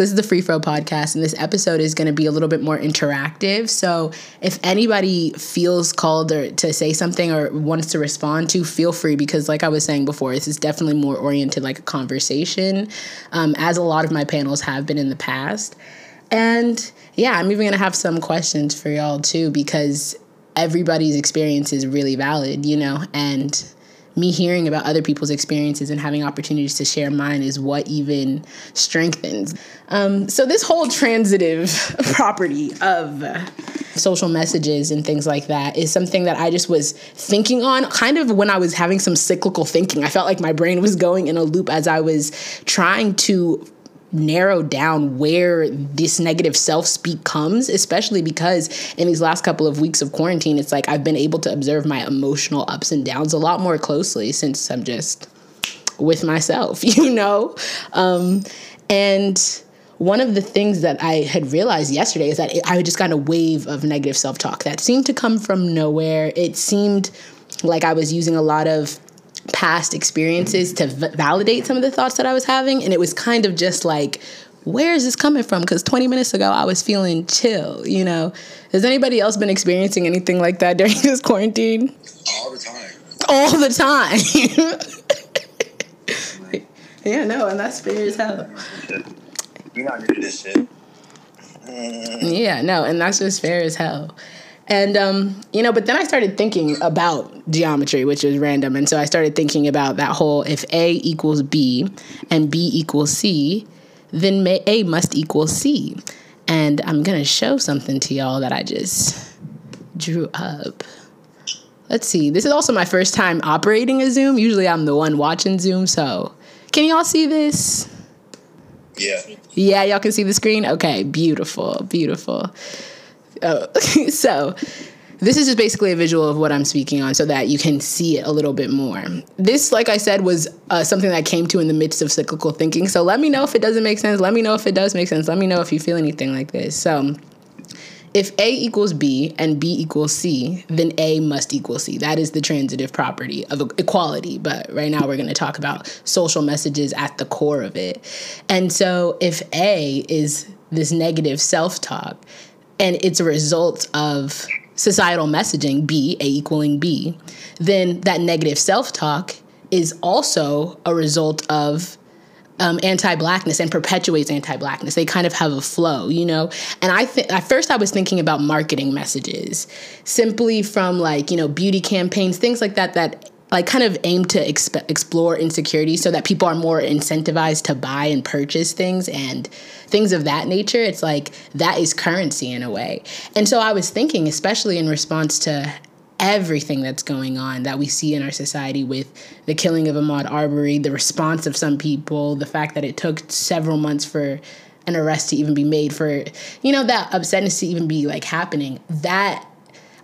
So this is the Free Throw podcast, and this episode is going to be a little bit more interactive. So if anybody feels called or to say something or wants to respond to, feel free because, like I was saying before, this is definitely more oriented like a conversation, um, as a lot of my panels have been in the past. And yeah, I'm even going to have some questions for y'all too because everybody's experience is really valid, you know, and me hearing about other people's experiences and having opportunities to share mine is what even strengthens. Um, so, this whole transitive property of social messages and things like that is something that I just was thinking on kind of when I was having some cyclical thinking. I felt like my brain was going in a loop as I was trying to narrow down where this negative self speak comes, especially because in these last couple of weeks of quarantine, it's like I've been able to observe my emotional ups and downs a lot more closely since I'm just with myself, you know? Um, and one of the things that I had realized yesterday is that it, I just got a wave of negative self talk that seemed to come from nowhere. It seemed like I was using a lot of past experiences to v- validate some of the thoughts that I was having. And it was kind of just like, where is this coming from? Because 20 minutes ago, I was feeling chill, you know? Has anybody else been experiencing anything like that during this quarantine? All the time. All the time. yeah, no, and that's fair as hell. You're not to this shit. Yeah, no, and that's just fair as hell. And um, you know, but then I started thinking about geometry, which was random, and so I started thinking about that whole if A equals B and B equals C, then A must equal C. And I'm gonna show something to y'all that I just drew up. Let's see. This is also my first time operating a Zoom. Usually I'm the one watching Zoom, so can y'all see this? Yeah. Yeah, y'all can see the screen? Okay, beautiful, beautiful. Oh, so this is just basically a visual of what I'm speaking on so that you can see it a little bit more. This, like I said, was uh, something that came to in the midst of cyclical thinking. So let me know if it doesn't make sense. Let me know if it does make sense. Let me know if you feel anything like this. So if A equals B and B equals C, then A must equal C. That is the transitive property of equality. But right now we're going to talk about social messages at the core of it. And so if A is this negative self talk, and it's a result of societal messaging, B, A equaling B, then that negative self talk is also a result of um, anti-blackness and perpetuates anti-blackness. They kind of have a flow, you know. And I think at first I was thinking about marketing messages, simply from like you know beauty campaigns, things like that that like kind of aim to exp- explore insecurity so that people are more incentivized to buy and purchase things and things of that nature it's like that is currency in a way and so i was thinking especially in response to everything that's going on that we see in our society with the killing of Ahmaud Arbery, the response of some people, the fact that it took several months for an arrest to even be made, for you know that upsetness to even be like happening. That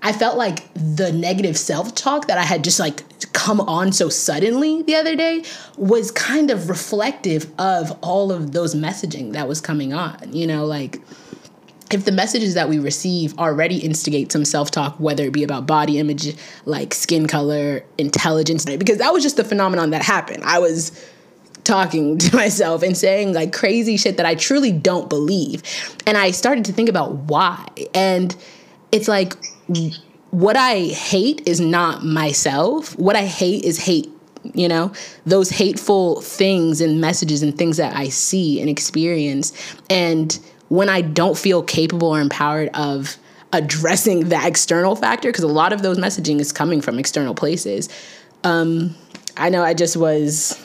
I felt like the negative self talk that I had just like come on so suddenly the other day was kind of reflective of all of those messaging that was coming on. You know, like if the messages that we receive already instigate some self talk, whether it be about body image, like skin color, intelligence, because that was just the phenomenon that happened. I was talking to myself and saying like crazy shit that I truly don't believe. And I started to think about why. And it's like, what I hate is not myself. What I hate is hate, you know, those hateful things and messages and things that I see and experience. And when I don't feel capable or empowered of addressing that external factor, because a lot of those messaging is coming from external places, um, I know I just was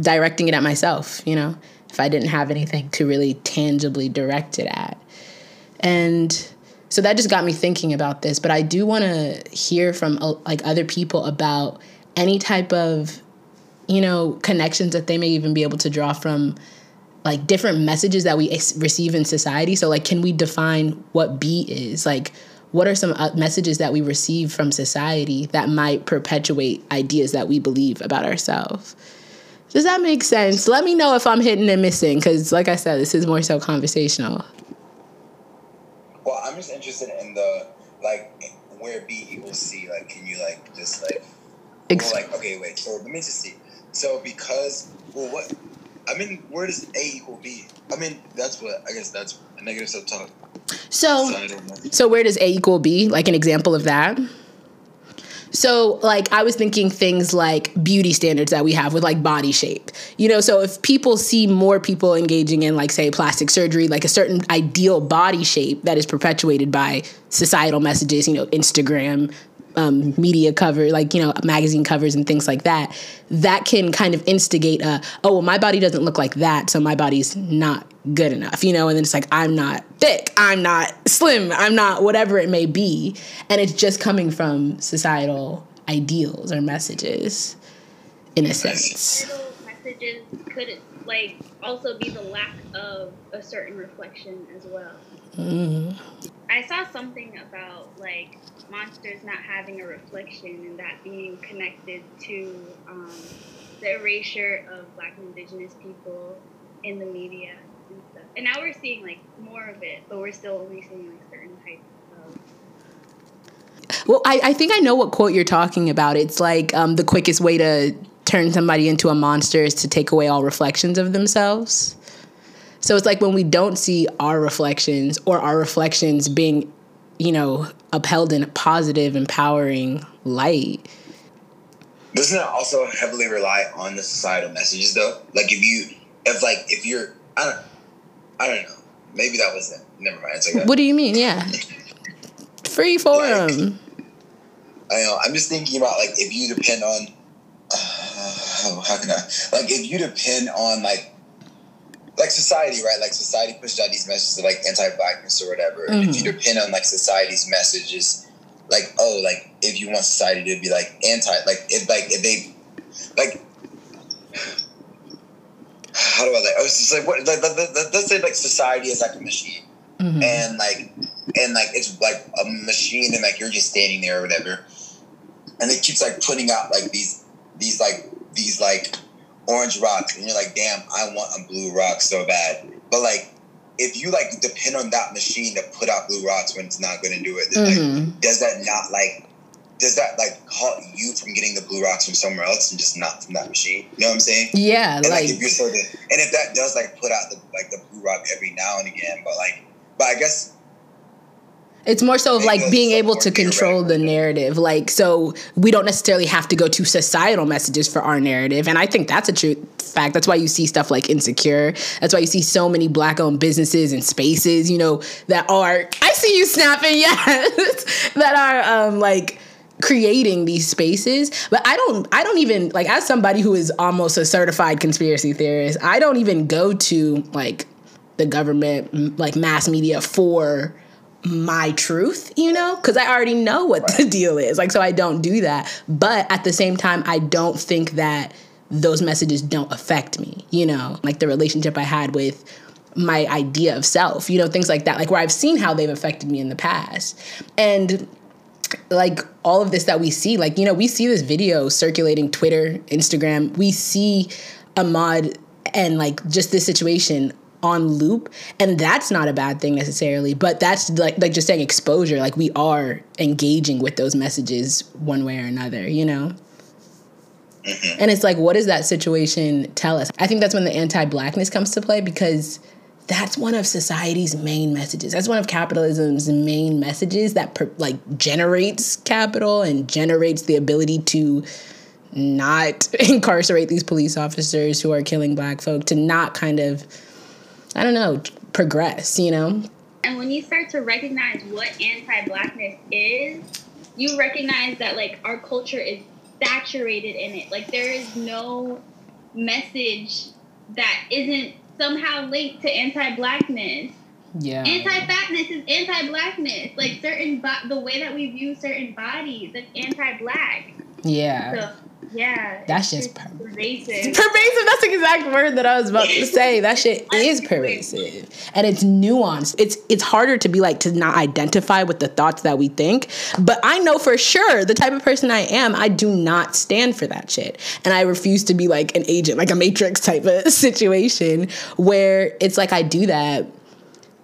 directing it at myself, you know, if I didn't have anything to really tangibly direct it at. And so that just got me thinking about this, but I do want to hear from uh, like other people about any type of you know connections that they may even be able to draw from like different messages that we receive in society. So like can we define what B is? Like what are some uh, messages that we receive from society that might perpetuate ideas that we believe about ourselves? Does that make sense? Let me know if I'm hitting and missing cuz like I said this is more so conversational. Well, I'm just interested in the like where B equals C. Like, can you like just like, Ex- well, like okay, wait. So let me just see. So because well, what I mean, where does A equal B? I mean, that's what I guess that's negative self talk. So, so where does A equal B? Like an example of that? So, like, I was thinking things like beauty standards that we have with like body shape. You know, so if people see more people engaging in, like, say, plastic surgery, like a certain ideal body shape that is perpetuated by societal messages, you know, Instagram, um, media cover, like you know, magazine covers and things like that, that can kind of instigate a, oh, well, my body doesn't look like that, so my body's not good enough, you know, and then it's like I'm not thick, I'm not slim, I'm not whatever it may be, and it's just coming from societal ideals or messages, in a sense. Societal messages could like also be the lack of a certain reflection as well. Mm. I saw something about like monsters not having a reflection and that being connected to um, the erasure of black and indigenous people in the media and stuff. And now we're seeing like more of it, but we're still only seeing like certain types of well, I, I think I know what quote you're talking about. It's like um, the quickest way to turn somebody into a monster is to take away all reflections of themselves. So it's like when we don't see our reflections or our reflections being you know, upheld in a positive, empowering light. Doesn't it also heavily rely on the societal messages though? Like if you if like if you're I don't I don't know. Maybe that was it. Never mind. Like what do you mean? Yeah. Free forum. Like, I know. I'm just thinking about like if you depend on uh, how can I like if you depend on like like society, right? Like society pushed out these messages of like anti-blackness or whatever. Mm-hmm. If you mm-hmm. depend on like society's messages, like oh, like if you want society to be like anti, like if like if they, like, how do I like? I was just like, what? Like, let's say like society is like a machine, mm-hmm. and like, and like it's like a machine, and like you're just standing there or whatever, and it keeps like putting out like these these like these like orange rocks and you're like, damn, I want a blue rock so bad. But like, if you like depend on that machine to put out blue rocks when it's not going to do it, then mm-hmm. like, does that not like, does that like halt you from getting the blue rocks from somewhere else and just not from that machine? You know what I'm saying? Yeah, and, like, like if you're sort of, and if that does like put out the like the blue rock every now and again, but like, but I guess it's more so of like being able to control the narrative. Like, so we don't necessarily have to go to societal messages for our narrative. And I think that's a true fact. That's why you see stuff like Insecure. That's why you see so many black owned businesses and spaces, you know, that are, I see you snapping, yes, that are um, like, creating these spaces but i don't i don't even like as somebody who is almost a certified conspiracy theorist i don't even go to like the government like mass media for my truth, you know, because I already know what the deal is. Like, so I don't do that. But at the same time, I don't think that those messages don't affect me, you know, like the relationship I had with my idea of self, you know, things like that, like where I've seen how they've affected me in the past. And like all of this that we see, like, you know, we see this video circulating Twitter, Instagram, we see Ahmaud and like just this situation on loop. And that's not a bad thing necessarily but that's like like just saying exposure. Like we are engaging with those messages one way or another you know? Mm-hmm. and it's like what does that situation tell us? I think that's when the anti-blackness comes to play because that's one of society's main messages that's one of capitalism's main messages that per, like generates capital and generates the ability to not incarcerate these police officers who are killing black folk to not kind of I don't know, progress, you know? And when you start to recognize what anti blackness is, you recognize that like our culture is saturated in it. Like there is no message that isn't somehow linked to anti blackness. Yeah. Anti-fatness is anti-blackness. Like certain bo- the way that we view certain bodies, that's anti-black. Yeah. So yeah. That's just per- pervasive. Pervasive. That's the exact word that I was about to say. That shit is pervasive. And it's nuanced. It's it's harder to be like to not identify with the thoughts that we think. But I know for sure the type of person I am, I do not stand for that shit. And I refuse to be like an agent, like a matrix type of situation where it's like I do that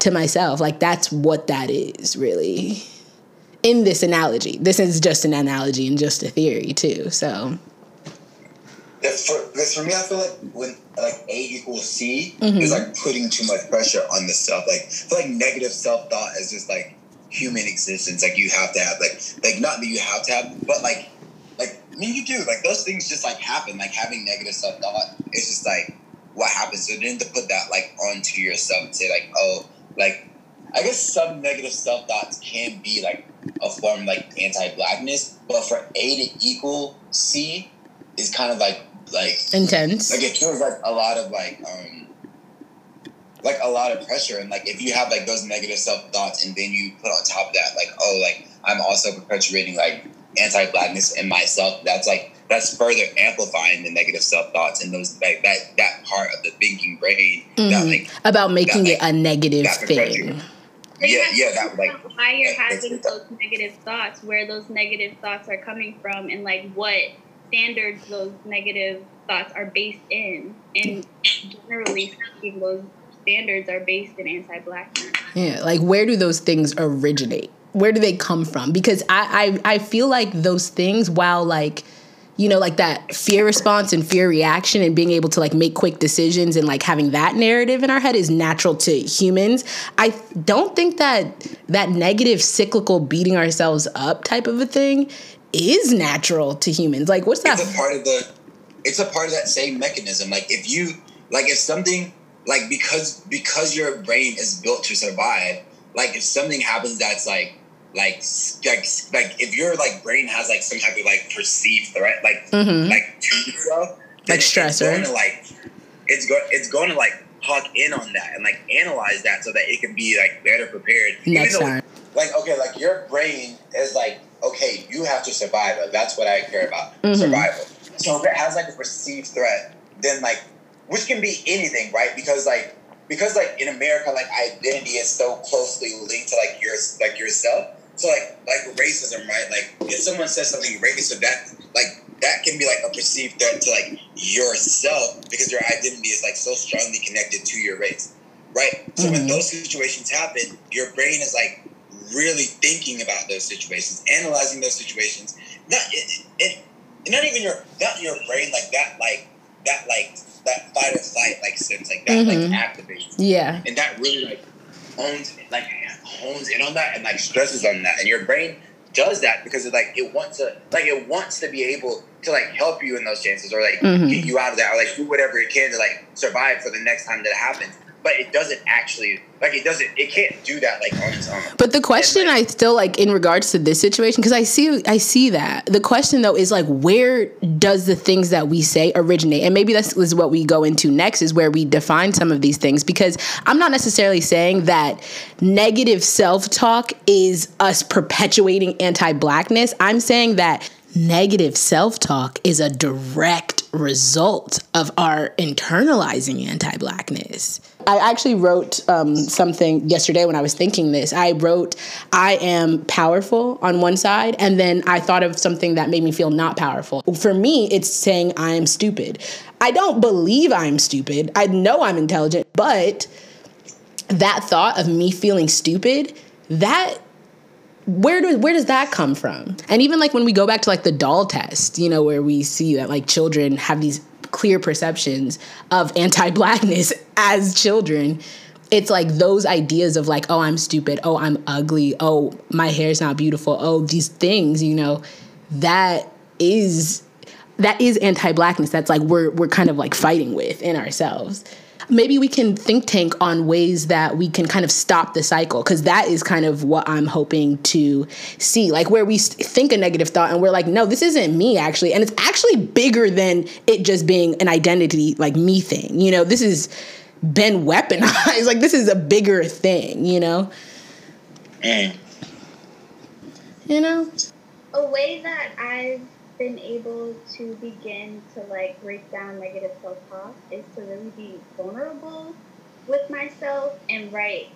to myself. Like that's what that is, really in this analogy. This is just an analogy and just a theory too. So for, because for me, I feel like when like A equals C mm-hmm. is like putting too much pressure on the stuff. Like, I feel like negative self thought is just like human existence. Like you have to have like like not that you have to have, but like like I mean you do like those things just like happen. Like having negative self thought is just like what happens. So then to put that like onto yourself and say like oh like I guess some negative self thoughts can be like a form like anti blackness, but for A to equal C is kind of like like intense. Like it feels like a lot of like um like a lot of pressure and like if you have like those negative self thoughts and then you put on top of that like oh like I'm also perpetuating like anti blackness in myself that's like that's further amplifying the negative self thoughts and those like that that part of the thinking brain mm-hmm. that, like, about making that, it a negative thing. Yeah, yeah, that like why you're having those negative thoughts, where those negative thoughts are coming from, and like what standards those negative thoughts are based in. And generally speaking, those standards are based in anti-blackness. Yeah, like where do those things originate? Where do they come from? Because I I, I feel like those things, while like you know like that fear response and fear reaction and being able to like make quick decisions and like having that narrative in our head is natural to humans i don't think that that negative cyclical beating ourselves up type of a thing is natural to humans. Like, what's that? It's a part of the. It's a part of that same mechanism. Like, if you like, if something like because because your brain is built to survive. Like, if something happens that's like like like like if your like brain has like some type of like perceived threat, like mm-hmm. like to yourself, like stressor, it's going to like it's going it's going to like hawk in on that and like analyze that so that it can be like better prepared. Next though, time. Like okay, like your brain is like okay, you have to survive. Like, that's what I care about, mm-hmm. survival. So if it has like a perceived threat, then like, which can be anything, right? Because like, because like in America, like identity is so closely linked to like your like yourself. So like like racism, right? Like if someone says something racist, that like that can be like a perceived threat to like yourself because your identity is like so strongly connected to your race, right? So mm-hmm. when those situations happen, your brain is like really thinking about those situations, analyzing those situations. Not it, it, not even your not your brain like that like that like that fight or flight like sense like that mm-hmm. like activates. Yeah. And that really like hones like hones in on that and like stresses on that. And your brain does that because it like it wants to like it wants to be able to like help you in those chances or like mm-hmm. get you out of that or like do whatever it can to like survive for the next time that it happens but it doesn't actually like it doesn't it can't do that like on its own. But the question like, i still like in regards to this situation because i see i see that. The question though is like where does the things that we say originate? And maybe this is what we go into next is where we define some of these things because i'm not necessarily saying that negative self-talk is us perpetuating anti-blackness. I'm saying that negative self-talk is a direct result of our internalizing anti-blackness I actually wrote um, something yesterday when I was thinking this. I wrote, I am powerful on one side, and then I thought of something that made me feel not powerful. For me, it's saying I am stupid. I don't believe I'm stupid. I know I'm intelligent, but that thought of me feeling stupid, that where does where does that come from? And even like when we go back to like the doll test, you know, where we see that like children have these clear perceptions of anti-blackness as children it's like those ideas of like oh i'm stupid oh i'm ugly oh my hair's not beautiful oh these things you know that is that is anti-blackness. That's like we're we're kind of like fighting with in ourselves maybe we can think tank on ways that we can kind of stop the cycle because that is kind of what i'm hoping to see. Like where we think a negative thought and we're like no this isn't me actually. And it's actually bigger than it just being an identity like me thing you know? This has been weaponized. Like this is a bigger thing you know? Mm. you know? A way that i've been able to begin to like break down negative self talk is to really be vulnerable with myself and write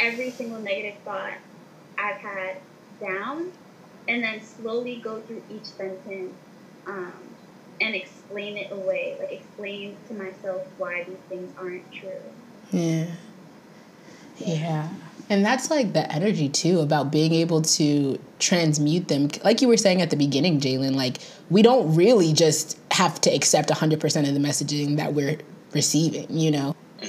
every single negative thought I've had down and then slowly go through each sentence um, and explain it away. Like explain to myself why these things aren't true. Yeah. Yeah. And that's like the energy too about being able to transmute them. Like you were saying at the beginning, Jalen, like we don't really just have to accept 100% of the messaging that we're receiving, you know?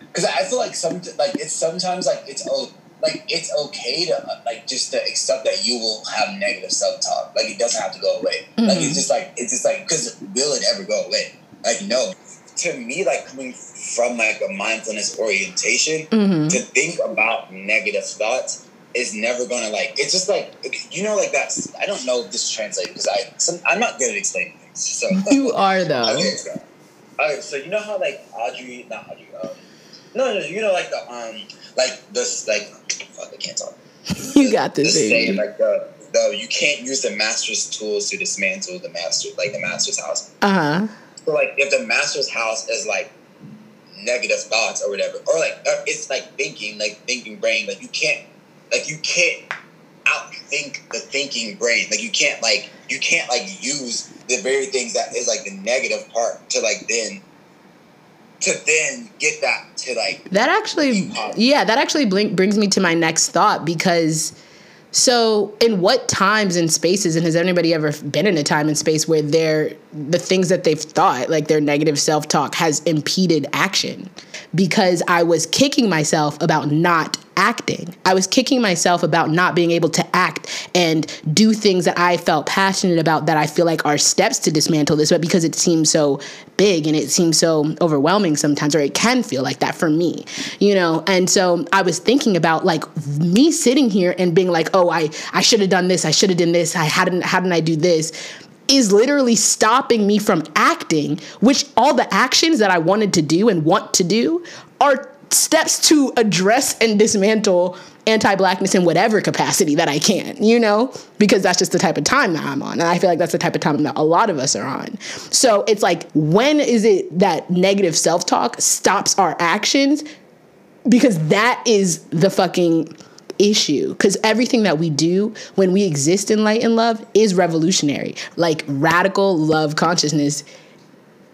Because I feel like some, like it's sometimes like it's oh, like it's okay to like just to accept that you will have negative self talk. Like it doesn't have to go away. Mm-hmm. Like it's just like it's just like because will it ever go away? Like no. To me, like coming from like a mindfulness orientation, mm-hmm. to think about negative thoughts is never gonna like. It's just like you know, like that's. I don't know if this translates because I some, I'm not good at explaining things. So you are though. okay, so, all right, so you know how like Audrey, not Audrey. Um, no, no, you know like the um like this like fuck, I can't talk. You got this, the saying, like the the you can't use the master's tools to dismantle the master like the master's house. Uh huh. So like if the master's house is like negative thoughts or whatever, or like or it's like thinking, like thinking brain, like you can't like you can't outthink the thinking brain. Like you can't like you can't like use the very things that is like the negative part to like then to then get that to like that actually yeah that actually blink, brings me to my next thought because so in what times and spaces and has anybody ever been in a time and space where their the things that they've thought like their negative self-talk has impeded action? Because i was kicking myself about not acting. I was kicking myself about not being able to act and do things that I felt passionate about that I feel like are steps to dismantle this, but because it seems so big and it seems so overwhelming sometimes, or it can feel like that for me, you know? And so I was thinking about like me sitting here and being like, oh, I, I should have done this, I should have done this, I hadn't, how didn't I do this? is literally stopping me from acting, which all the actions that I wanted to do and want to do are steps to address and dismantle anti-blackness in whatever capacity that I can, you know, because that's just the type of time that I'm on. And I feel like that's the type of time that a lot of us are on. So it's like, when is it that negative self-talk stops our actions? Because that is the fucking issue. Because everything that we do when we exist in light and love is revolutionary. Like radical love consciousness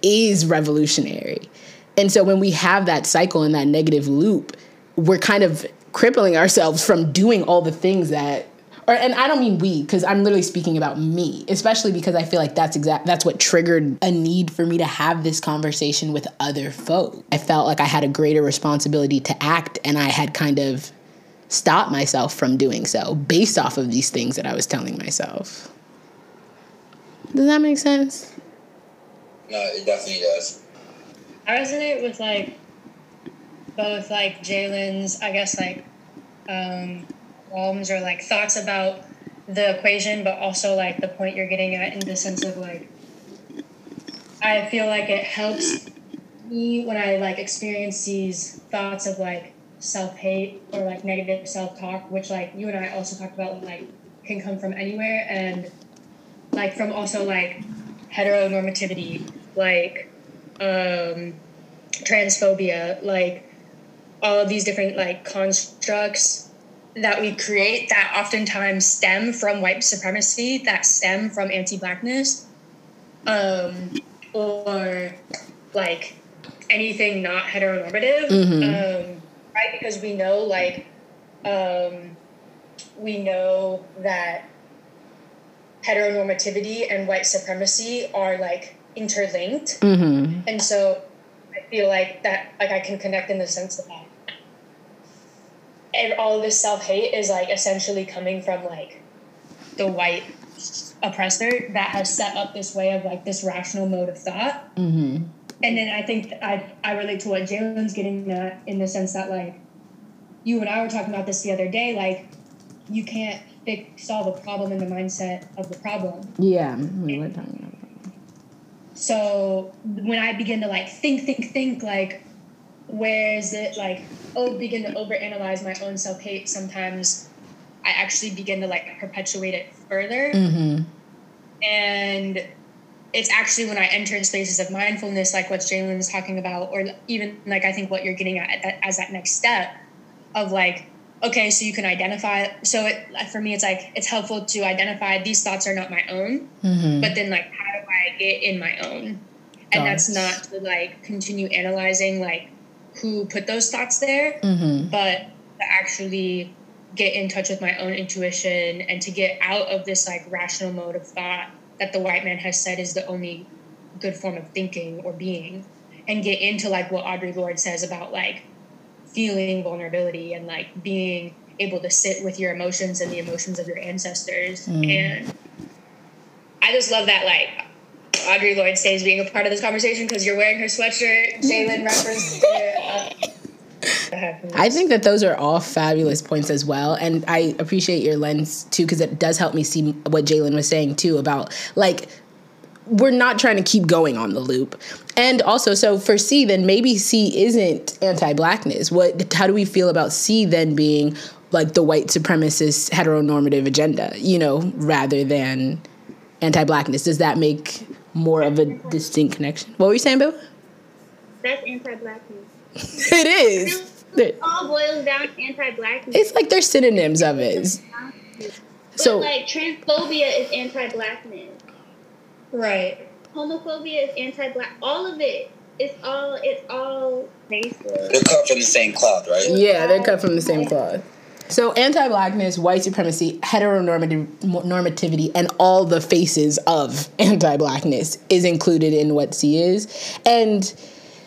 is revolutionary. And so when we have that cycle and that negative loop, we're kind of crippling ourselves from doing all the things that or and I don't mean we because I'm literally speaking about me, especially because I feel like that's exact that's what triggered a need for me to have this conversation with other folk. I felt like I had a greater responsibility to act and I had kind of stopped myself from doing so based off of these things that I was telling myself. Does that make sense? No, it definitely does. I resonate with like both like Jalen's, I guess like um, qualms or like thoughts about the equation, but also like the point you're getting at in the sense of like I feel like it helps me when I like experience these thoughts of like self hate or like negative self talk, which like you and I also talked about like can come from anywhere and like from also like heteronormativity, like um, transphobia, like all of these different like constructs that we create that oftentimes stem from white supremacy, that stem from anti-blackness, um, or like anything not heteronormative, mm-hmm. um, right? Because we know like um, we know that heteronormativity and white supremacy are like interlinked. Mm-hmm. And so I feel like that, like I can connect in the sense that and all of this self hate is like essentially coming from like the white oppressor that has set up this way of like this rational mode of thought. Mm-hmm. And then I think I I relate to what Jalen's getting at in the sense that like you and I were talking about this the other day, like you can't fix solve a problem in the mindset of the problem. Yeah, we were talking about so when I begin to like think, think, think, like, where is it like, oh, begin to overanalyze my own self hate, sometimes I actually begin to like perpetuate it further. Mm-hmm. And it's actually when I enter in spaces of mindfulness, like what Jalen is talking about, or even like I think what you're getting at as that next step of like, okay, so you can identify. So it, for me, it's like it's helpful to identify these thoughts are not my own, mm-hmm. but then like how do I get in my own? And that's not to like continue analyzing like who put those thoughts there, Mm-hmm. but to actually get in touch with my own intuition and to get out of this like rational mode of thought that the white man has said is the only good form of thinking or being and get into like what Audre Lorde says about like feeling vulnerability and like being able to sit with your emotions and the emotions of your ancestors mm. and I just love that like Audre Lorde stays being a part of this conversation because you're wearing her sweatshirt. Jalen referenced it. I think that those are all fabulous points as well. And I appreciate your lens too, because it does help me see what Jalen was saying too about like, we're not trying to keep going on the loop. And also, so for C, then maybe C isn't anti blackness. What, how do we feel about C then being like the white supremacist heteronormative agenda, you know, rather than anti blackness? Does that make more of a distinct connection? What were you saying, Bill? That's anti-blackness. It is. It all boils down to anti-blackness. It's like they're synonyms of it. But So like transphobia is anti-blackness. Right. Homophobia is anti-black. All of it. It's all. It's all racist. They're cut from the same cloth, right? yeah, they're cut from the same cloth. So anti-blackness, white supremacy, heteronormativity, normativity, and all the faces of anti-blackness is included in what C is. And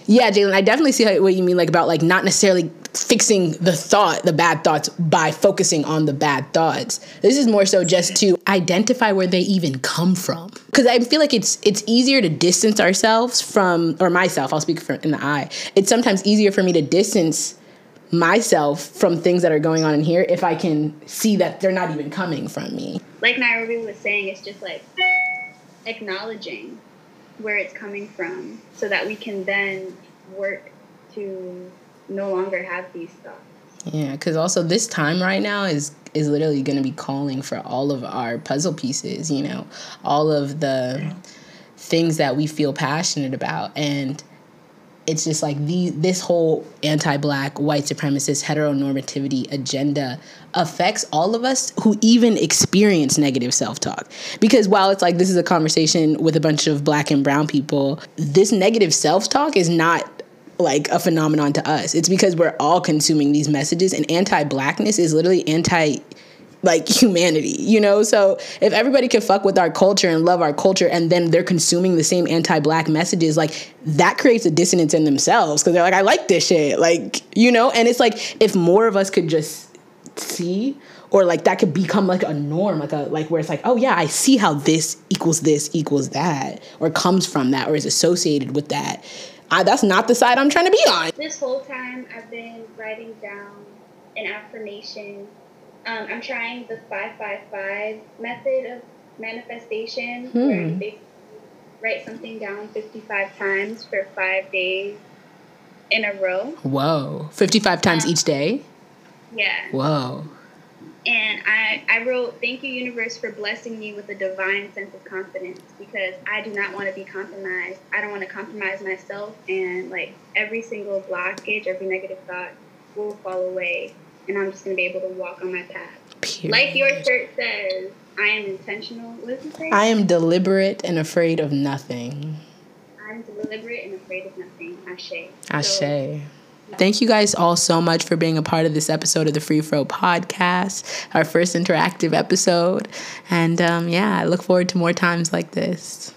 yeah, Jalen, I definitely see how, what you mean, like about like not necessarily fixing the thought, the bad thoughts, by focusing on the bad thoughts. This is more so just to identify where they even come from. Because I feel like it's it's easier to distance ourselves from, or myself. I'll speak for in the I. It's sometimes easier for me to distance myself from things that are going on in here if I can see that they're not even coming from me. Like Nairobi was saying, it's just like acknowledging where it's coming from, so that we can then work to no longer have these thoughts. Yeah, because also this time right now is is literally going to be calling for all of our puzzle pieces. You know, all of the things that we feel passionate about, and it's just like the this whole anti-black white supremacist heteronormativity agenda affects all of us who even experience negative self-talk because while it's like this is a conversation with a bunch of black and brown people this negative self-talk is not like a phenomenon to us it's because we're all consuming these messages and anti-blackness is literally anti like humanity, you know? So if everybody can fuck with our culture and love our culture and then they're consuming the same anti-black messages, like that creates a dissonance in themselves because they're like, I like this shit. Like, you know, and it's like if more of us could just see or like that could become like a norm, like a like where it's like, oh yeah, I see how this equals this equals that, or comes from that, or is associated with that. I, that's not the side I'm trying to be on. This whole time, I've been writing down an affirmation. Um, I'm trying the five five five method of manifestation, where you basically write something down 55 times for five days in a row. Whoa, 55 times each day. Yeah. Whoa. And I, I wrote, Thank you, universe, for blessing me with a divine sense of confidence because I do not want to be compromised. I don't want to compromise myself. And like every single blockage, every negative thought will fall away. And I'm just going to be able to walk on my path. Period. Like your shirt says, I am intentional. What does it say? I am deliberate and afraid of nothing. I'm deliberate and afraid of nothing. Ashe. Ashe. Thank you guys all so much for being a part of this episode of the Free Throw podcast, our first interactive episode. And um, yeah, I look forward to more times like this.